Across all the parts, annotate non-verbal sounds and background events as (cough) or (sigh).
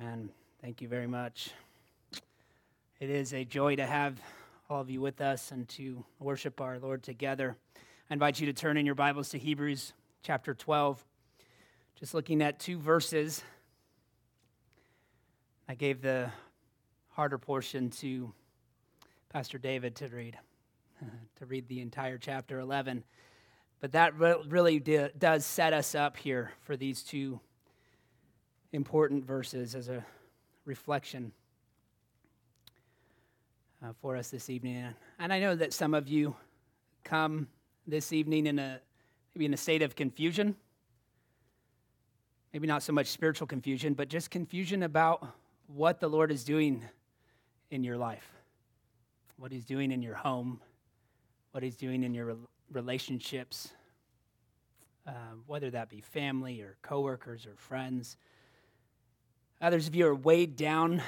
Amen. Thank you very much. It is a joy to have all of you with us and to worship our Lord together. I invite you to turn in your Bibles to Hebrews chapter 12. Just looking at two verses. I gave the harder portion to Pastor David to read, (laughs) to read the entire chapter 11. But that really does set us up here for these two important verses as a reflection uh, for us this evening. And I know that some of you come this evening in a maybe in a state of confusion. Maybe not so much spiritual confusion, but just confusion about what the Lord is doing in your life, what He's doing in your home, what He's doing in your relationships, uh, whether that be family or coworkers or friends. Others of you are weighed down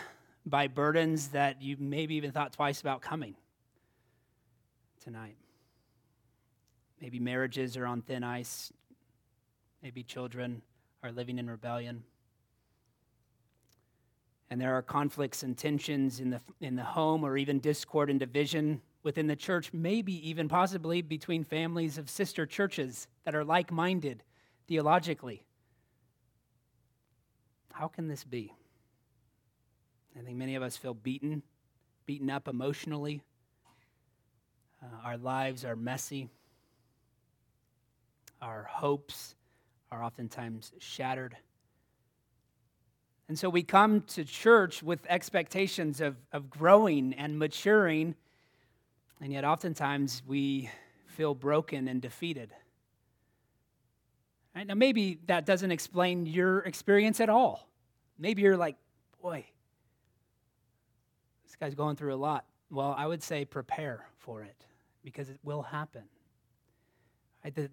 by burdens that you maybe even thought twice about coming tonight. Maybe marriages are on thin ice. Maybe children are living in rebellion. And there are conflicts and tensions in the, in the home or even discord and division within the church, maybe even possibly between families of sister churches that are like minded theologically. How can this be? I think many of us feel beaten, beaten up emotionally. Uh, our lives are messy. Our hopes are oftentimes shattered. And so we come to church with expectations of, of growing and maturing, and yet oftentimes we feel broken and defeated. Right? Now, maybe that doesn't explain your experience at all. Maybe you're like, boy, this guy's going through a lot. Well, I would say prepare for it because it will happen. Right? The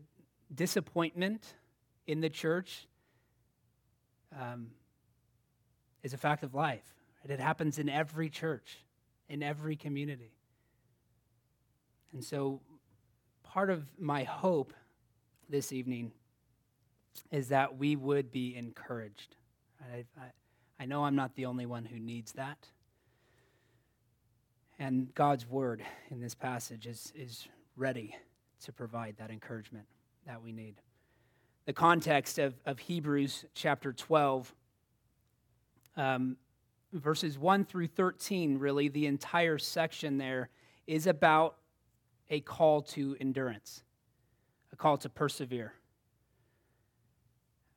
disappointment in the church um, is a fact of life. Right? It happens in every church, in every community. And so, part of my hope this evening is that we would be encouraged. I, I, I know I'm not the only one who needs that. And God's word in this passage is, is ready to provide that encouragement that we need. The context of, of Hebrews chapter 12, um, verses 1 through 13, really, the entire section there is about a call to endurance, a call to persevere.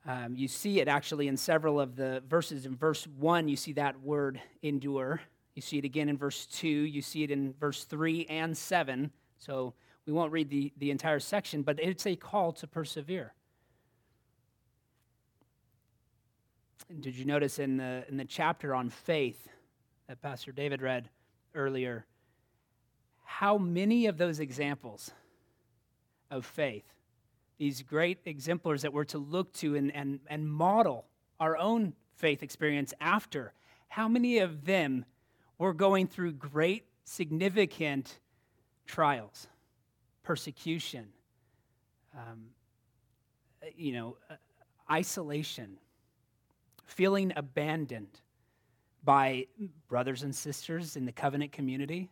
Um, you see it actually in several of the verses. In verse 1, you see that word endure. You see it again in verse 2. You see it in verse 3 and 7. So we won't read the, the entire section, but it's a call to persevere. And did you notice in the, in the chapter on faith that Pastor David read earlier, how many of those examples of faith these great exemplars that we're to look to and, and, and model our own faith experience after, how many of them were going through great, significant trials, persecution, um, you know, uh, isolation, feeling abandoned by brothers and sisters in the covenant community?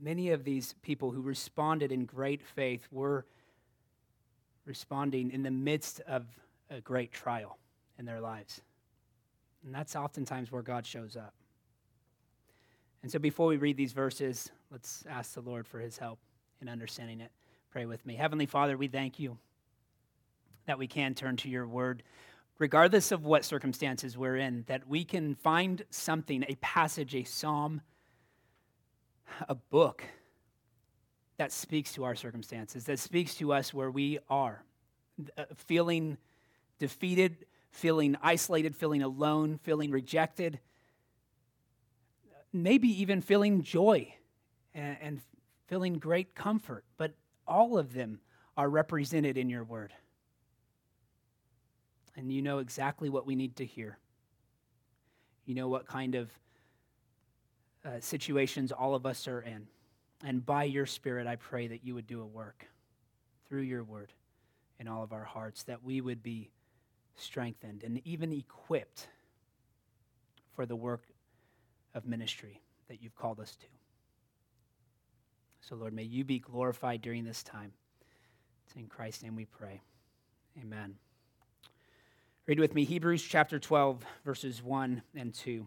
Many of these people who responded in great faith were responding in the midst of a great trial in their lives. And that's oftentimes where God shows up. And so before we read these verses, let's ask the Lord for his help in understanding it. Pray with me. Heavenly Father, we thank you that we can turn to your word, regardless of what circumstances we're in, that we can find something, a passage, a psalm, a book that speaks to our circumstances, that speaks to us where we are, uh, feeling defeated, feeling isolated, feeling alone, feeling rejected, maybe even feeling joy and, and feeling great comfort. But all of them are represented in your word. And you know exactly what we need to hear. You know what kind of uh, situations all of us are in. And by your Spirit, I pray that you would do a work through your word in all of our hearts, that we would be strengthened, and even equipped for the work of ministry that you've called us to. So, Lord, may you be glorified during this time. It's in Christ's name we pray. Amen. Read with me Hebrews chapter 12, verses 1 and 2.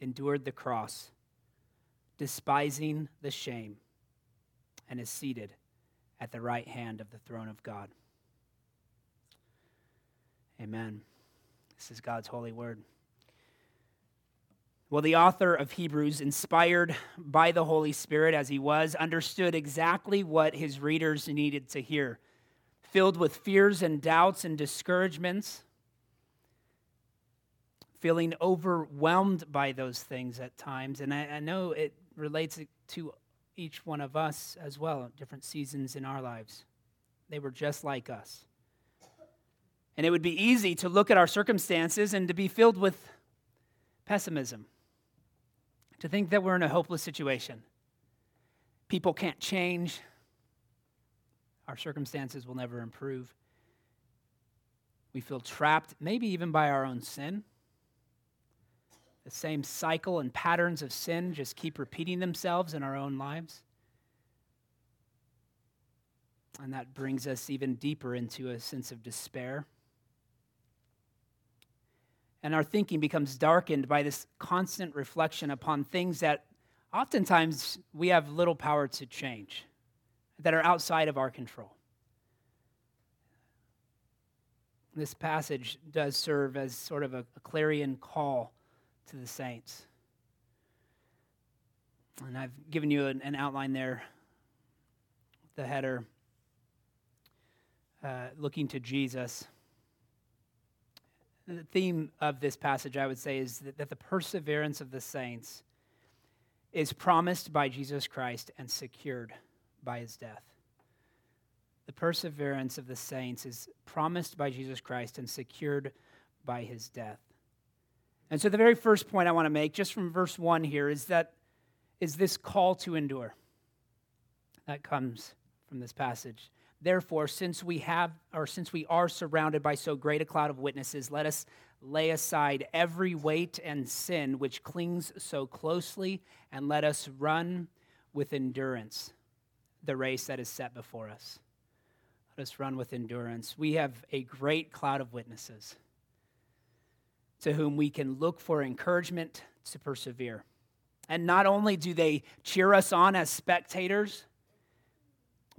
endured the cross, despising the shame, and is seated at the right hand of the throne of God. Amen. This is God's holy word. Well, the author of Hebrews, inspired by the Holy Spirit as he was, understood exactly what his readers needed to hear. Filled with fears and doubts and discouragements, feeling overwhelmed by those things at times. And I, I know it relates to each one of us as well, different seasons in our lives. They were just like us. And it would be easy to look at our circumstances and to be filled with pessimism, to think that we're in a hopeless situation. People can't change, our circumstances will never improve. We feel trapped, maybe even by our own sin. The same cycle and patterns of sin just keep repeating themselves in our own lives. And that brings us even deeper into a sense of despair. And our thinking becomes darkened by this constant reflection upon things that oftentimes we have little power to change, that are outside of our control. This passage does serve as sort of a, a clarion call to the saints. And I've given you an, an outline there, the header, uh, looking to Jesus. The theme of this passage, I would say, is that, that the perseverance of the saints is promised by Jesus Christ and secured by his death. The perseverance of the saints is promised by Jesus Christ and secured by his death. And so the very first point I want to make, just from verse 1 here, is that is this call to endure. That comes from this passage. Therefore, since we have or since we are surrounded by so great a cloud of witnesses, let us lay aside every weight and sin which clings so closely, and let us run with endurance the race that is set before us. Let us run with endurance. We have a great cloud of witnesses to whom we can look for encouragement to persevere. And not only do they cheer us on as spectators,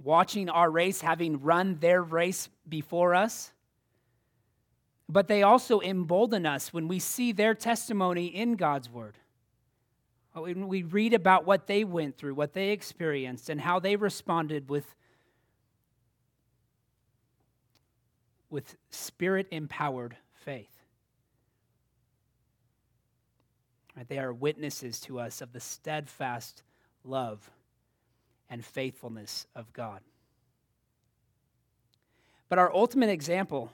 watching our race, having run their race before us, but they also embolden us when we see their testimony in God's Word. Uh, when we read about what they went through, what they experienced, and how they responded with, with spirit empowered faith. Right? They are witnesses to us of the steadfast love and faithfulness of God. But our ultimate example,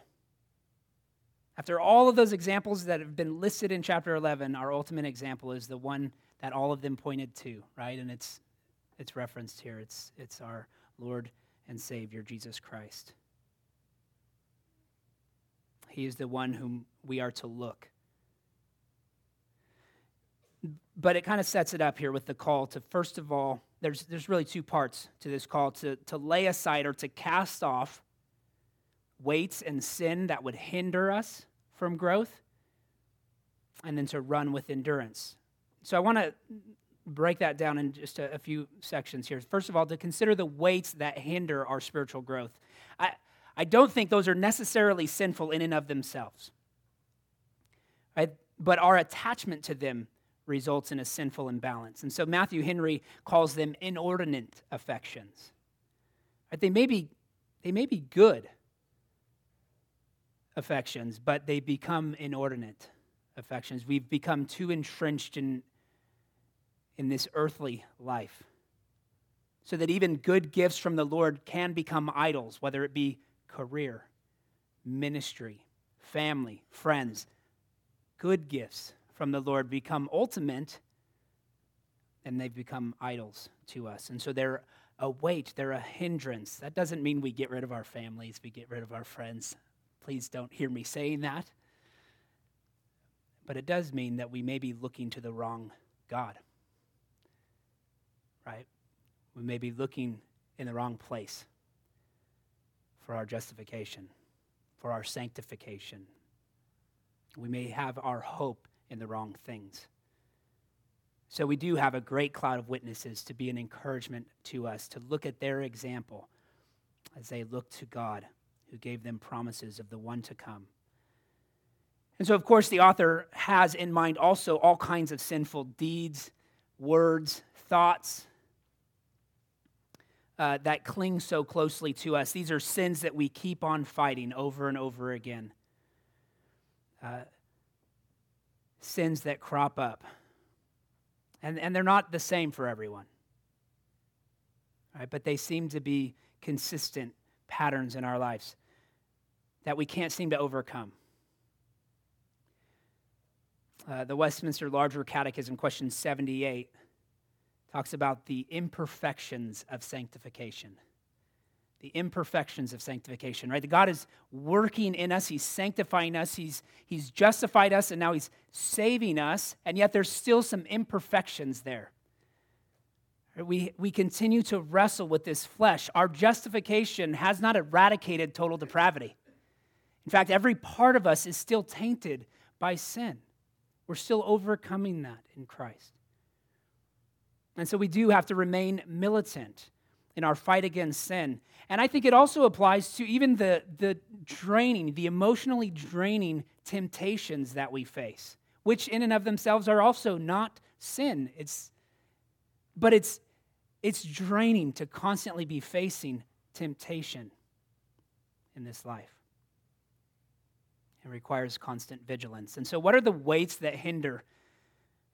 after all of those examples that have been listed in chapter 11, our ultimate example is the one that all of them pointed to, right? And it's, it's referenced here. It's, it's our Lord and Savior, Jesus Christ. He is the one whom we are to look but it kind of sets it up here with the call to first of all there's, there's really two parts to this call to, to lay aside or to cast off weights and sin that would hinder us from growth and then to run with endurance. So i want to break that down in just a, a, few sections here. First of all to consider the weights that hinder our spiritual growth. I, I don't think those are necessarily sinful in and of themselves right? but our attachment to them results in a sinful imbalance. And so Matthew Henry calls them inordinate affections. Right? They, may be, they may be good affections, but they become inordinate affections. We've become too entrenched in, in this earthly life so that even good gifts from the Lord can become idols, whether it be career, ministry, family, friends. Good gifts from the Lord become ultimate and they've become idols to us. And so they're a weight, they're a hindrance. That doesn't mean we get rid of our families, we get rid of our friends. Please don't hear me saying that. But it does mean that we may be looking to the wrong God. Right? We may be looking in the wrong place for our justification, for our sanctification. We may have our hope in the wrong things. So we do have a great cloud of witnesses to be an encouragement to us, to look at their example as they look to God who gave them promises of the one to come. And so, of course, the author has in mind also all kinds of sinful deeds, words, thoughts uh, that cling so closely to us. These are sins that we keep on fighting over and over again. Uh, sins that crop up. And, and they're not the same for everyone. Right? But they seem to be consistent patterns in our lives that we can't seem to overcome. Uh, the Westminster Larger Catechism, question 78, talks about the imperfections of sanctification the imperfections of sanctification, right? That God is working in us, He's sanctifying us, He's, he's justified us, and now He's saving us, and yet there's still some imperfections there. We, we continue to wrestle with this flesh. Our justification has not eradicated total depravity. In fact, every part of us is still tainted by sin. We're still overcoming that in Christ. And so we do have to remain militant in our fight against sin. And I think it also applies to even the, the draining, the emotionally draining temptations that we face, which in and of themselves are also not sin. It's, but it's, it's draining to constantly be facing temptation in this life. It requires constant vigilance. And so, what are the weights that hinder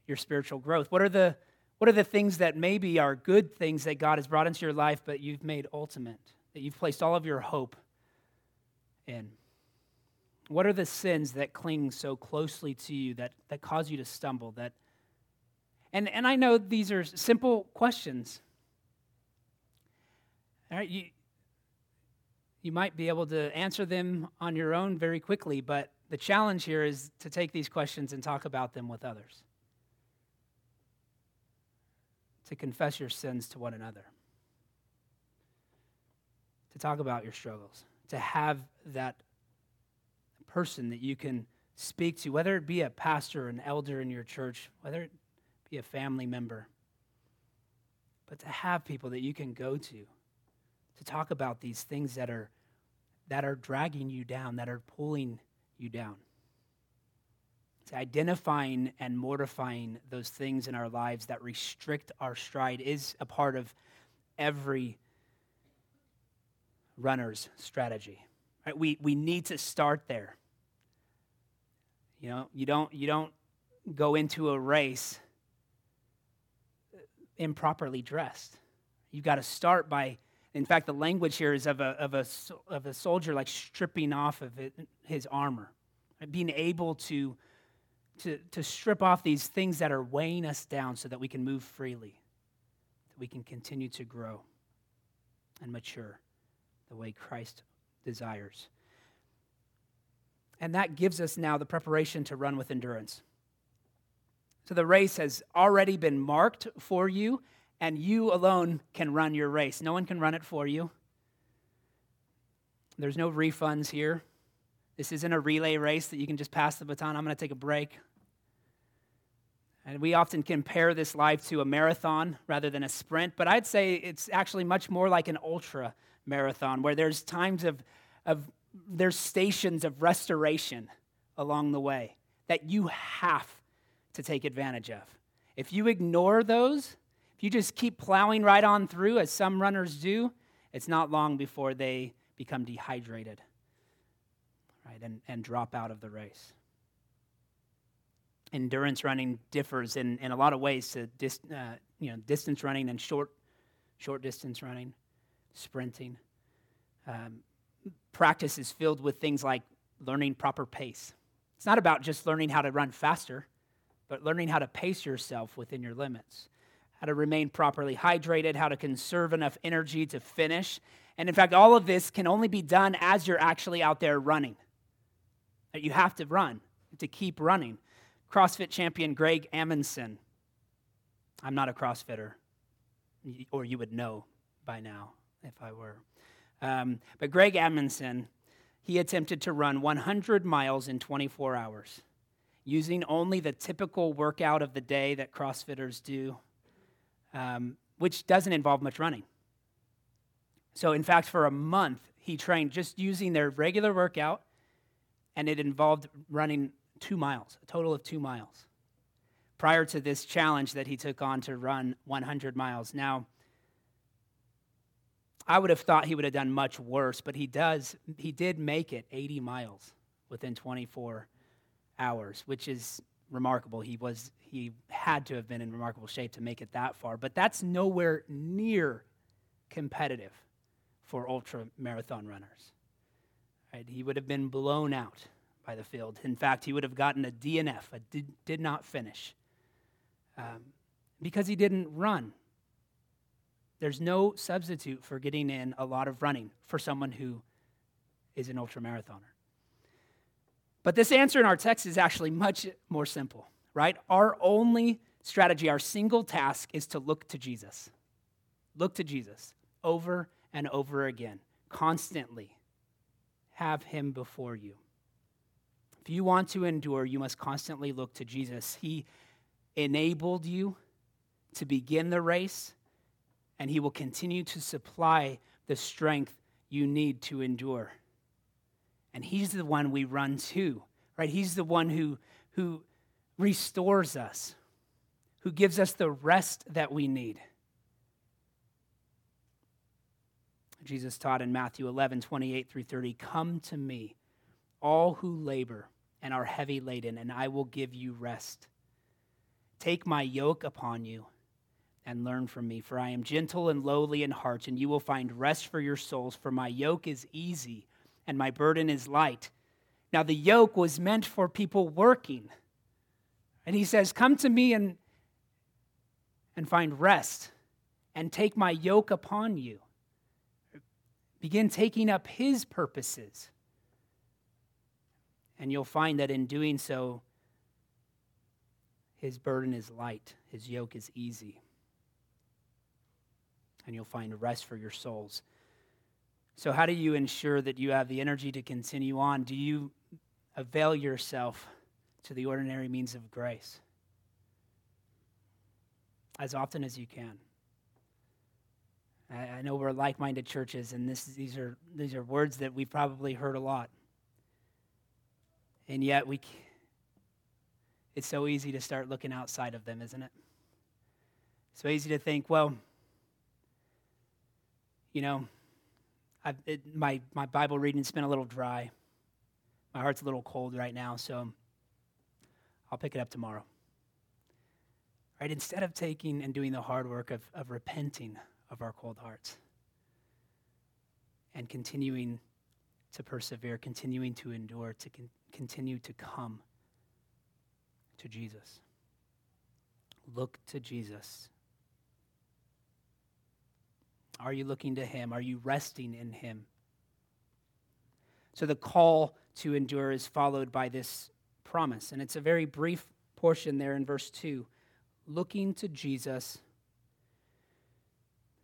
your spiritual growth? What are the what are the things that maybe are good things that God has brought into your life, but you've made ultimate, that you've placed all of your hope in? What are the sins that cling so closely to you that, that cause you to stumble? That, and, and I know these are simple questions. All right, you, you might be able to answer them on your own very quickly, but the challenge here is to take these questions and talk about them with others to confess your sins to one another, to talk about your struggles, to have that person that you can speak to, whether it be a pastor, an elder in your church, whether it be a family member, but to have people that you can go to to talk about these things that are that are dragging you down, that are pulling you down. To identifying and mortifying those things in our lives that restrict our stride is a part of every runner's strategy. Right? We, we need to start there. You know, you don't, you don't go into a race improperly dressed. You've got to start by, in fact, the language here is of a, of a, of a soldier like stripping off of it, his armor, right? being able to to, to strip off these things that are weighing us down so that we can move freely, that we can continue to grow and mature the way Christ desires. And that gives us now the preparation to run with endurance. So the race has already been marked for you, and you alone can run your race. No one can run it for you. There's no refunds here. This isn't a relay race that you can just pass the baton. I'm going to take a break. And we often compare this life to a marathon rather than a sprint, but I'd say it's actually much more like an ultra marathon where there's times of, of there's stations of restoration along the way that you have to take advantage of. If you ignore those, if you just keep plowing right on through, as some runners do, it's not long before they become dehydrated right, and, and drop out of the race. Endurance running differs in, in a lot of ways to dis, uh, you know, distance running and short, short distance running, sprinting. Um, practice is filled with things like learning proper pace. It's not about just learning how to run faster, but learning how to pace yourself within your limits, how to remain properly hydrated, how to conserve enough energy to finish. And in fact, all of this can only be done as you're actually out there running. You have to run, to keep running. CrossFit champion Greg Amundson. I'm not a CrossFitter, or you would know by now if I were. Um, but Greg Amundson, he attempted to run 100 miles in 24 hours using only the typical workout of the day that CrossFitters do, um, which doesn't involve much running. So, in fact, for a month, he trained just using their regular workout, and it involved running two miles, a total of two miles, prior to this challenge that he took on to run 100 miles. Now, I would have thought he would have done much worse, but he does. He did make it 80 miles within 24 hours, which is remarkable. He was he had to have been in remarkable shape to make it that far, but that's nowhere near competitive for ultra marathon runners. Right? He would have been blown out by the field. In fact, he would have gotten a DNF, a did, did not finish, um, because he didn't run. There's no substitute for getting in a lot of running for someone who is an ultramarathoner. But this answer in our text is actually much more simple, right? Our only strategy, our single task is to look to Jesus. Look to Jesus over and over again, constantly. Have him before you. If you want to endure, you must constantly look to Jesus. He enabled you to begin the race and He will continue to supply the strength you need to endure. And He's the one we run to, right? He's the one who, who restores us, who gives us the rest that we need. Jesus taught in Matthew 11, 28 through 30 Come to me, all who labor and are heavy laden, and I will give you rest. Take my yoke upon you and learn from me, for I am gentle and lowly in heart, and you will find rest for your souls, for my yoke is easy and my burden is light. Now, the yoke was meant for people working. And he says, Come to me and, and find rest, and take my yoke upon you. Begin taking up his purposes. And you'll find that in doing so, his burden is light, his yoke is easy and you'll find rest for your souls. So, how do you ensure that you have the energy to continue on? Do you avail yourself to the ordinary means of grace as often as you can? I, know we're like minded churches, and this, these, are, these are words that we've probably heard a lot. And yet, we, it's so easy to start looking outside of them, isn't it? So easy to think, well, you know, it, my, my Bible reading's been a little dry. My heart's a little cold right now, so I'll pick it up tomorrow. Right? Instead of taking and doing the hard work of, of repenting of our cold hearts and continuing to persevere, continuing to endure, to con- continue to come to Jesus. Look to Jesus are you looking to Him? Are you resting in Him? So the call to endure is followed by this promise, and it's a very brief portion there in verse 2 looking to Jesus,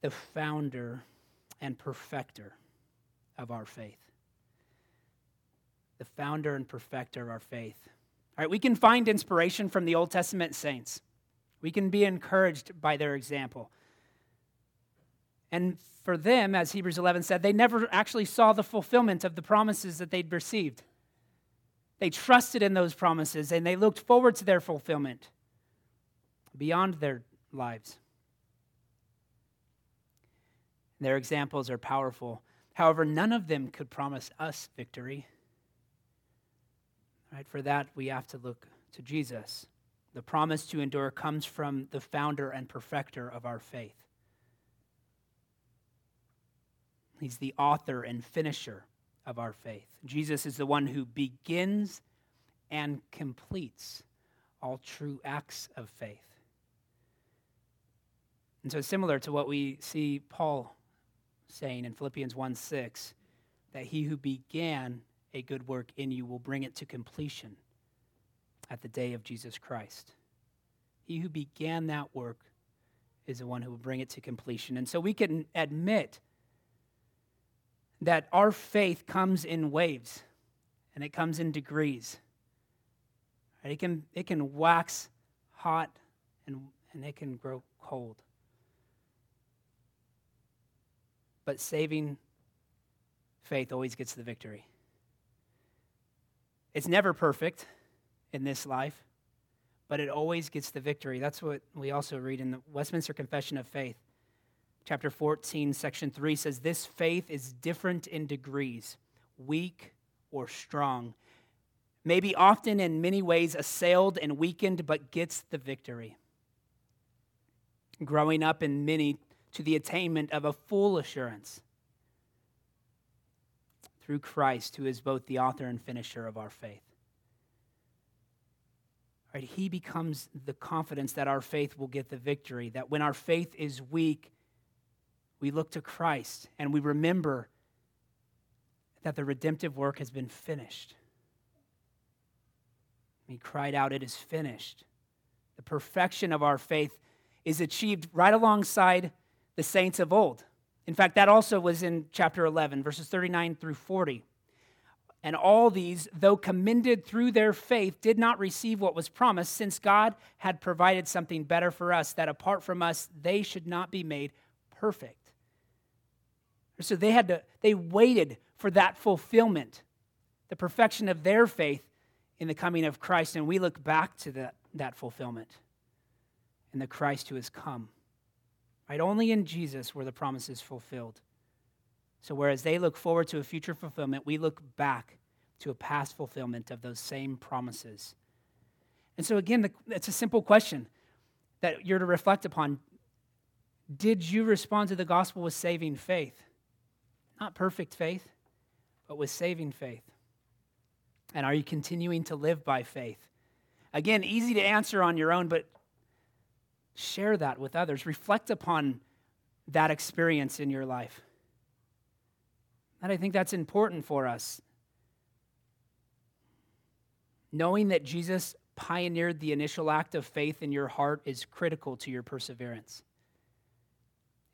the founder and perfecter of our faith. The founder and perfecter of our faith. All right, we can find inspiration from the Old Testament saints. We can be encouraged by their example. And for them, as Hebrews 11 said, they never actually saw the fulfillment of the promises that they'd received. They trusted in those promises and they looked forward to their fulfillment. beyond their lives. Their examples are powerful. However, none of them could promise us victory. Right? For that, we have to look to Jesus. The promise to endure comes from the founder and perfecter of our faith. He's the author and finisher of our faith. Jesus is the one who begins and completes all true acts of faith. And so, similar to what we see Paul saying in Philippians 1 6, that he who began a good work in you will bring it to completion at the day of Jesus Christ. He who began that work is the one who will bring it to completion. And so we can admit that our faith comes in waves and it comes in degrees. It can, it can wax hot and, and it can grow cold. But saving faith always gets the victory. It's never perfect in this life, but it always gets the victory. That's what we also read in the Westminster Confession of Faith. Chapter 14, section 3 says, This faith is different in degrees, weak or strong, maybe often in many ways assailed and weakened, but gets the victory. Growing up in many to the attainment of a full assurance through Christ, who is both the author and finisher of our faith. Right, he becomes the confidence that our faith will get the victory, that when our faith is weak, we look to Christ and we remember that the redemptive work has been finished. He cried out, It is finished. The perfection of our faith is achieved right alongside the saints of old. In fact, that also was in chapter 11, verses 39 through 40. And all these, though commended through their faith, did not receive what was promised, since God had provided something better for us, that apart from us, they should not be made perfect. So they had to, they waited for that fulfillment, the perfection of their faith in the coming of Christ. And we look back to that, that fulfillment in the Christ who has come. Right? Only in Jesus were the promises fulfilled. So, whereas they look forward to a future fulfillment, we look back to a past fulfillment of those same promises. And so, again, the, it's a simple question that you're to reflect upon. Did you respond to the gospel with saving faith? Not perfect faith, but with saving faith. And are you continuing to live by faith? Again, easy to answer on your own, but Share that with others. Reflect upon that experience in your life. And I think that's important for us. Knowing that Jesus pioneered the initial act of faith in your heart is critical to your perseverance.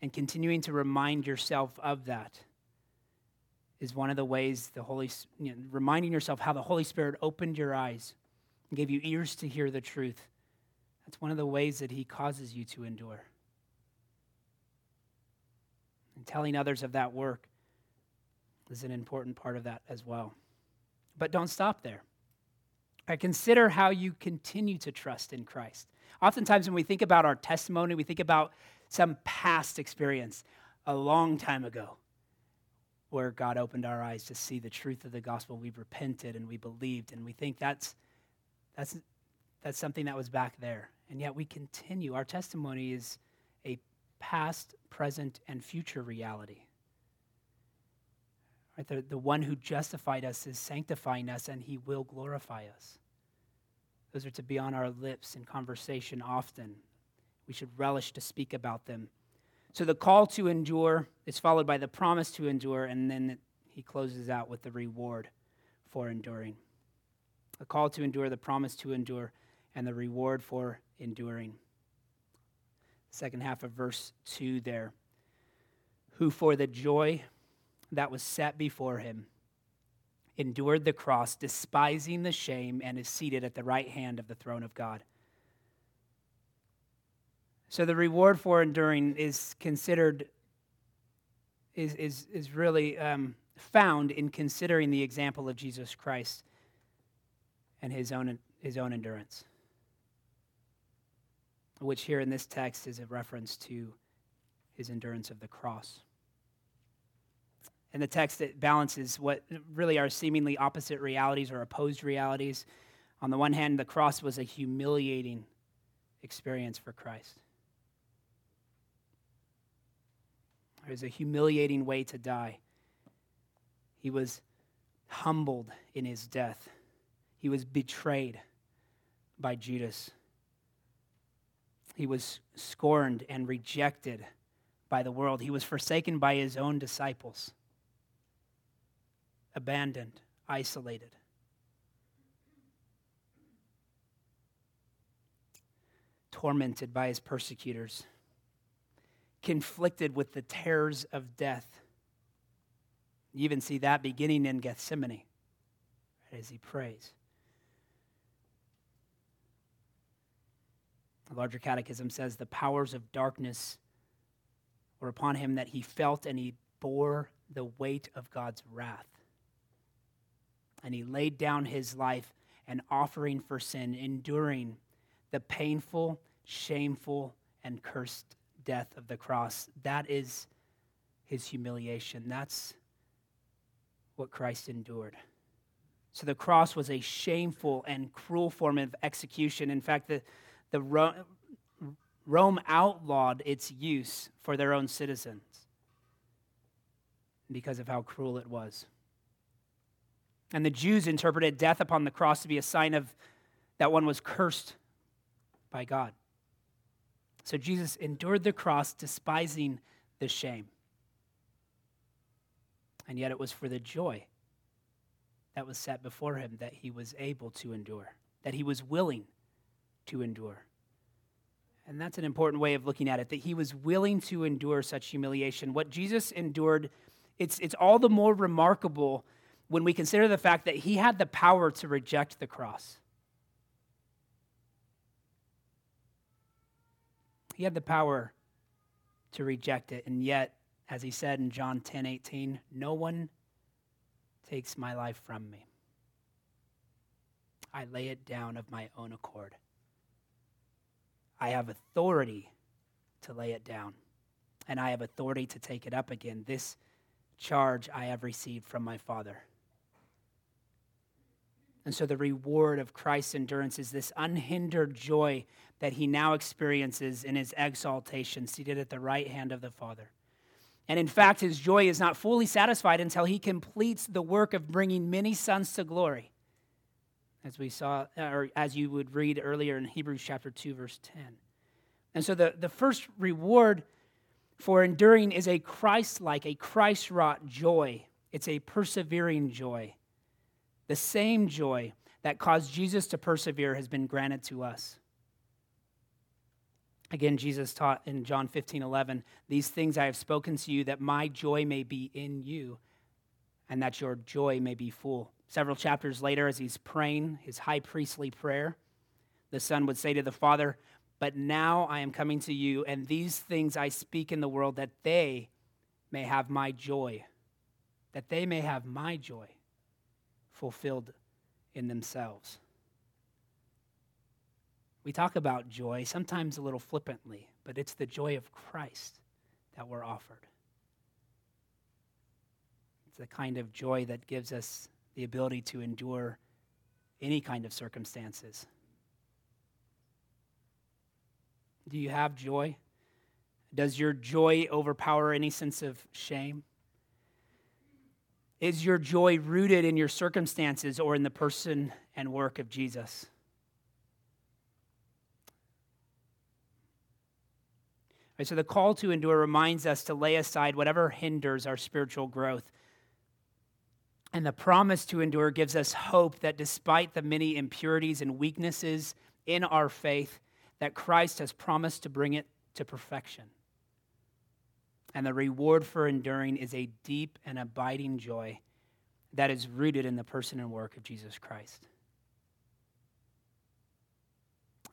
And continuing to remind yourself of that is one of the ways the Holy you know, reminding yourself how the Holy Spirit opened your eyes and gave you ears to hear the truth that's one of the ways that He causes you to endure. And telling others of that work is an important part of that as well. But don't stop there. I consider how you continue to trust in Christ. Oftentimes, when we think about our testimony, we think about some past experience a long time ago where God opened our eyes to see the truth of the gospel. We've repented and we believed, and we think that's, that's, that's something that was back there. And yet we continue. Our testimony is a past, present, and future reality. Right? The, the one who justified us is sanctifying us, and he will glorify us. Those are to be on our lips in conversation often. We should relish to speak about them. So the call to endure is followed by the promise to endure, and then he closes out with the reward for enduring. A call to endure, the promise to endure, and the reward for enduring. Second half of verse 2 there. Who for the joy that was set before him endured the cross, despising the shame, and is seated at the right hand of the throne of God. So the reward for enduring is considered, is, is, is really um, found in considering the example of Jesus Christ and his own, his own endurance. which here in this text is a reference to his endurance of the cross. And the text, it balances what really are seemingly opposite realities or opposed realities. On the one hand, the cross was a humiliating experience for Christ. It was a humiliating way to die. He was humbled in his death, he was betrayed by Judas. He was scorned and rejected by the world. He was forsaken by his own disciples, abandoned, isolated. Tormented by his persecutors, conflicted with the terrors of death. You even see that beginning in Gethsemane as he prays. The larger catechism says the powers of darkness were upon him that he felt and he bore the weight of God's wrath. And he laid down his life an offering for sin, enduring the painful, shameful, and cursed death of the cross. That is his humiliation. That's what Christ endured. So the cross was a shameful and cruel form of execution. In fact, the, the Rome outlawed its use for their own citizens because of how cruel it was. And the Jews interpreted death upon the cross to be a sign of that one was cursed by God. So Jesus endured the cross, despising the shame. And yet it was for the joy that was set before him that he was able to endure, that he was willing to endure. And that's an important way of looking at it, that he was willing to endure such humiliation. What Jesus endured, it's, it's all the more remarkable when we consider the fact that he had the power to reject the cross. He had the power to reject it, and yet, as he said in John 10 18, no one takes my life from me. I lay it down of my own accord. I have authority to lay it down, and I have authority to take it up again. This charge I have received from my Father. And so the reward of Christ's endurance is this unhindered joy that he now experiences in his exaltation, seated at the right hand of the Father. And in fact, his joy is not fully satisfied until he completes the work of bringing many sons to glory as we saw, uh, or as you would read earlier in Hebrews chapter 2, verse 10. And so the, the first reward for enduring is a Christ like, a Christ wrought joy. It's a persevering joy. The same joy that caused Jesus to persevere has been granted to us. Again, Jesus taught in John 15, 11, These things I have spoken to you that my joy may be in you and that your joy may be full. Several chapters later, as he's praying his high priestly prayer, the Son would say to the Father, But now I am coming to you, and these things I speak in the world that they may have my joy, that they may have my joy fulfilled in themselves. We talk about joy, sometimes a little flippantly, but it's the joy of Christ that we're offered. It's the kind of joy that gives us the ability to endure any kind of circumstances. Do you have joy? Does your joy overpower any sense of shame? Is your joy rooted in your circumstances or in the person and work of Jesus? Right, so the call to endure reminds us to lay aside whatever hinders our spiritual growth and the promise to endure gives us hope that despite the many impurities and weaknesses in our faith, that Christ has promised to bring it to perfection. And the reward for enduring is a deep and abiding joy that is rooted in the person and work of Jesus Christ.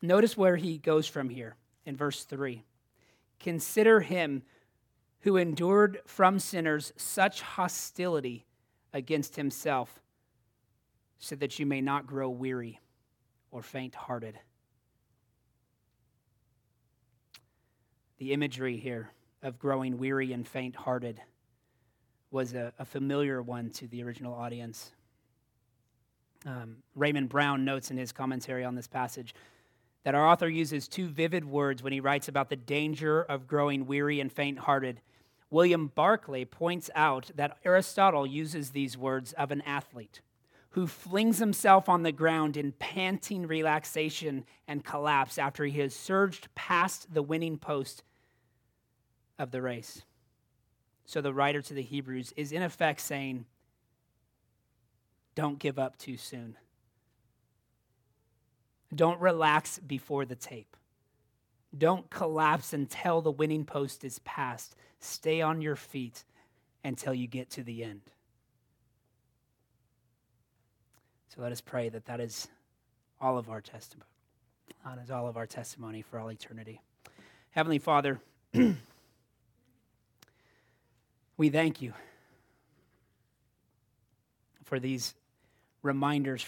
Notice where he goes from here in verse 3. Consider him who endured from sinners such hostility against himself, so that you may not grow weary or faint hearted. the imagery here of growing weary and faint hearted was a, a, familiar one to the original audience. Um, Raymond Brown notes in his commentary on this passage that our author uses two vivid words when he writes about the danger of growing weary and faint hearted. William Barclay points out that Aristotle uses these words of an athlete who flings himself on the ground in panting relaxation and collapse after he has surged past the winning post of the race. So the writer to the Hebrews is in effect saying, Don't give up too soon. Don't relax before the tape. Don't collapse until the winning post is passed. Stay on your feet until you get to the end. So let us pray that that is all of our testimony. That is all of our testimony for all eternity. Heavenly Father, (clears throat) we thank you for these reminders from